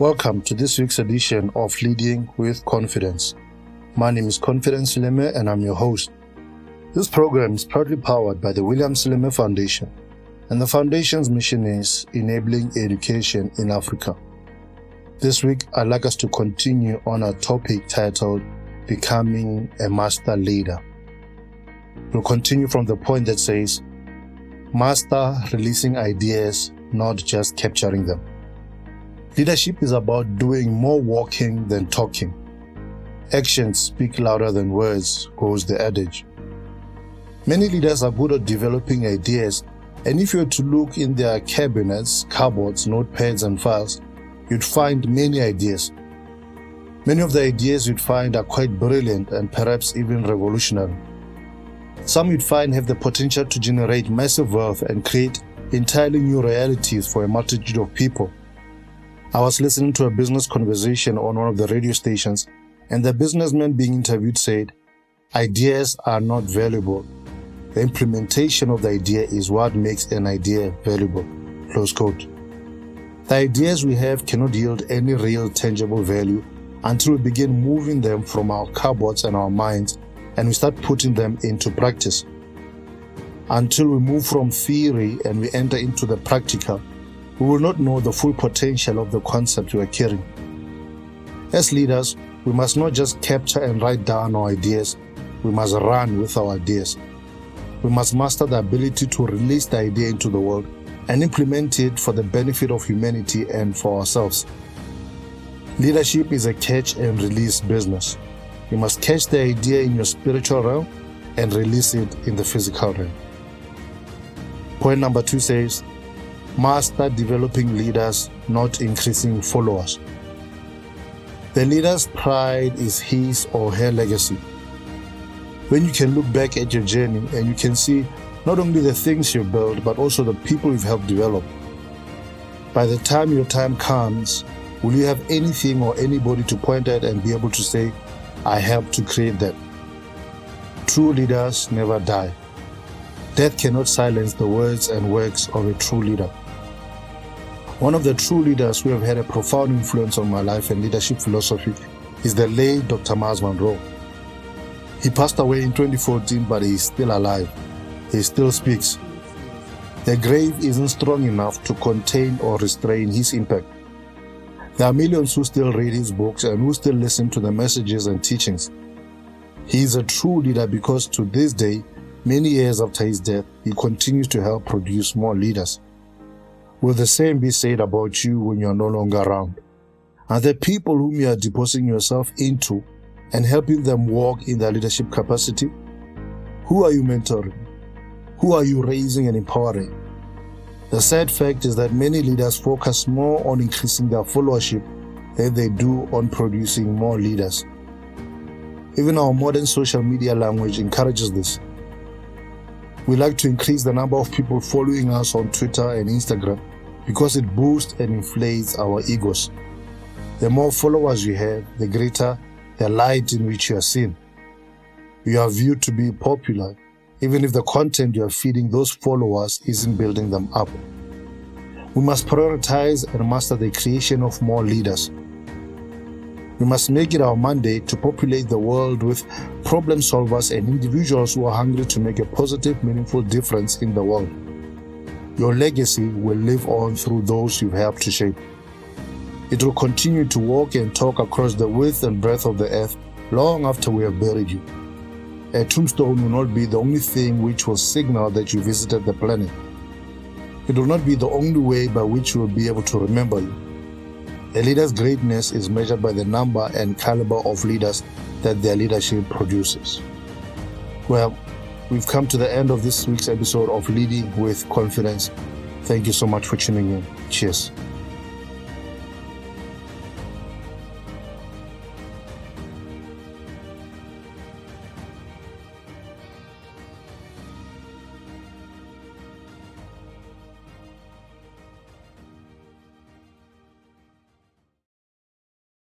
Welcome to this week's edition of Leading with Confidence. My name is Confidence Sileme and I'm your host. This program is proudly powered by the William Sileme Foundation, and the foundation's mission is enabling education in Africa. This week, I'd like us to continue on a topic titled Becoming a Master Leader. We'll continue from the point that says, Master releasing ideas, not just capturing them. Leadership is about doing more walking than talking. Actions speak louder than words, goes the adage. Many leaders are good at developing ideas, and if you were to look in their cabinets, cupboards, notepads, and files, you'd find many ideas. Many of the ideas you'd find are quite brilliant and perhaps even revolutionary. Some you'd find have the potential to generate massive wealth and create entirely new realities for a multitude of people. I was listening to a business conversation on one of the radio stations, and the businessman being interviewed said, Ideas are not valuable. The implementation of the idea is what makes an idea valuable. Close quote. The ideas we have cannot yield any real tangible value until we begin moving them from our cupboards and our minds and we start putting them into practice. Until we move from theory and we enter into the practical, we will not know the full potential of the concept we are carrying. As leaders, we must not just capture and write down our ideas, we must run with our ideas. We must master the ability to release the idea into the world and implement it for the benefit of humanity and for ourselves. Leadership is a catch and release business. You must catch the idea in your spiritual realm and release it in the physical realm. Point number two says, Master developing leaders, not increasing followers. The leader's pride is his or her legacy. When you can look back at your journey and you can see not only the things you built, but also the people you've helped develop. By the time your time comes, will you have anything or anybody to point at and be able to say, I helped to create that? True leaders never die. Death cannot silence the words and works of a true leader. One of the true leaders who have had a profound influence on my life and leadership philosophy is the late Dr. Myles Munroe. He passed away in 2014, but he is still alive. He still speaks. The grave isn't strong enough to contain or restrain his impact. There are millions who still read his books and who still listen to the messages and teachings. He is a true leader because to this day, many years after his death, he continues to help produce more leaders. Will the same be said about you when you are no longer around? Are the people whom you are depositing yourself into and helping them walk in their leadership capacity? Who are you mentoring? Who are you raising and empowering? The sad fact is that many leaders focus more on increasing their followership than they do on producing more leaders. Even our modern social media language encourages this. We like to increase the number of people following us on Twitter and Instagram because it boosts and inflates our egos. The more followers you have, the greater the light in which you are seen. You are viewed to be popular, even if the content you are feeding those followers isn't building them up. We must prioritize and master the creation of more leaders. We must make it our mandate to populate the world with problem solvers and individuals who are hungry to make a positive, meaningful difference in the world. Your legacy will live on through those you've helped to shape. It will continue to walk and talk across the width and breadth of the earth long after we have buried you. A tombstone will not be the only thing which will signal that you visited the planet. It will not be the only way by which we will be able to remember you. A leader's greatness is measured by the number and caliber of leaders that their leadership produces. Well, we've come to the end of this week's episode of Leading with Confidence. Thank you so much for tuning in. Cheers.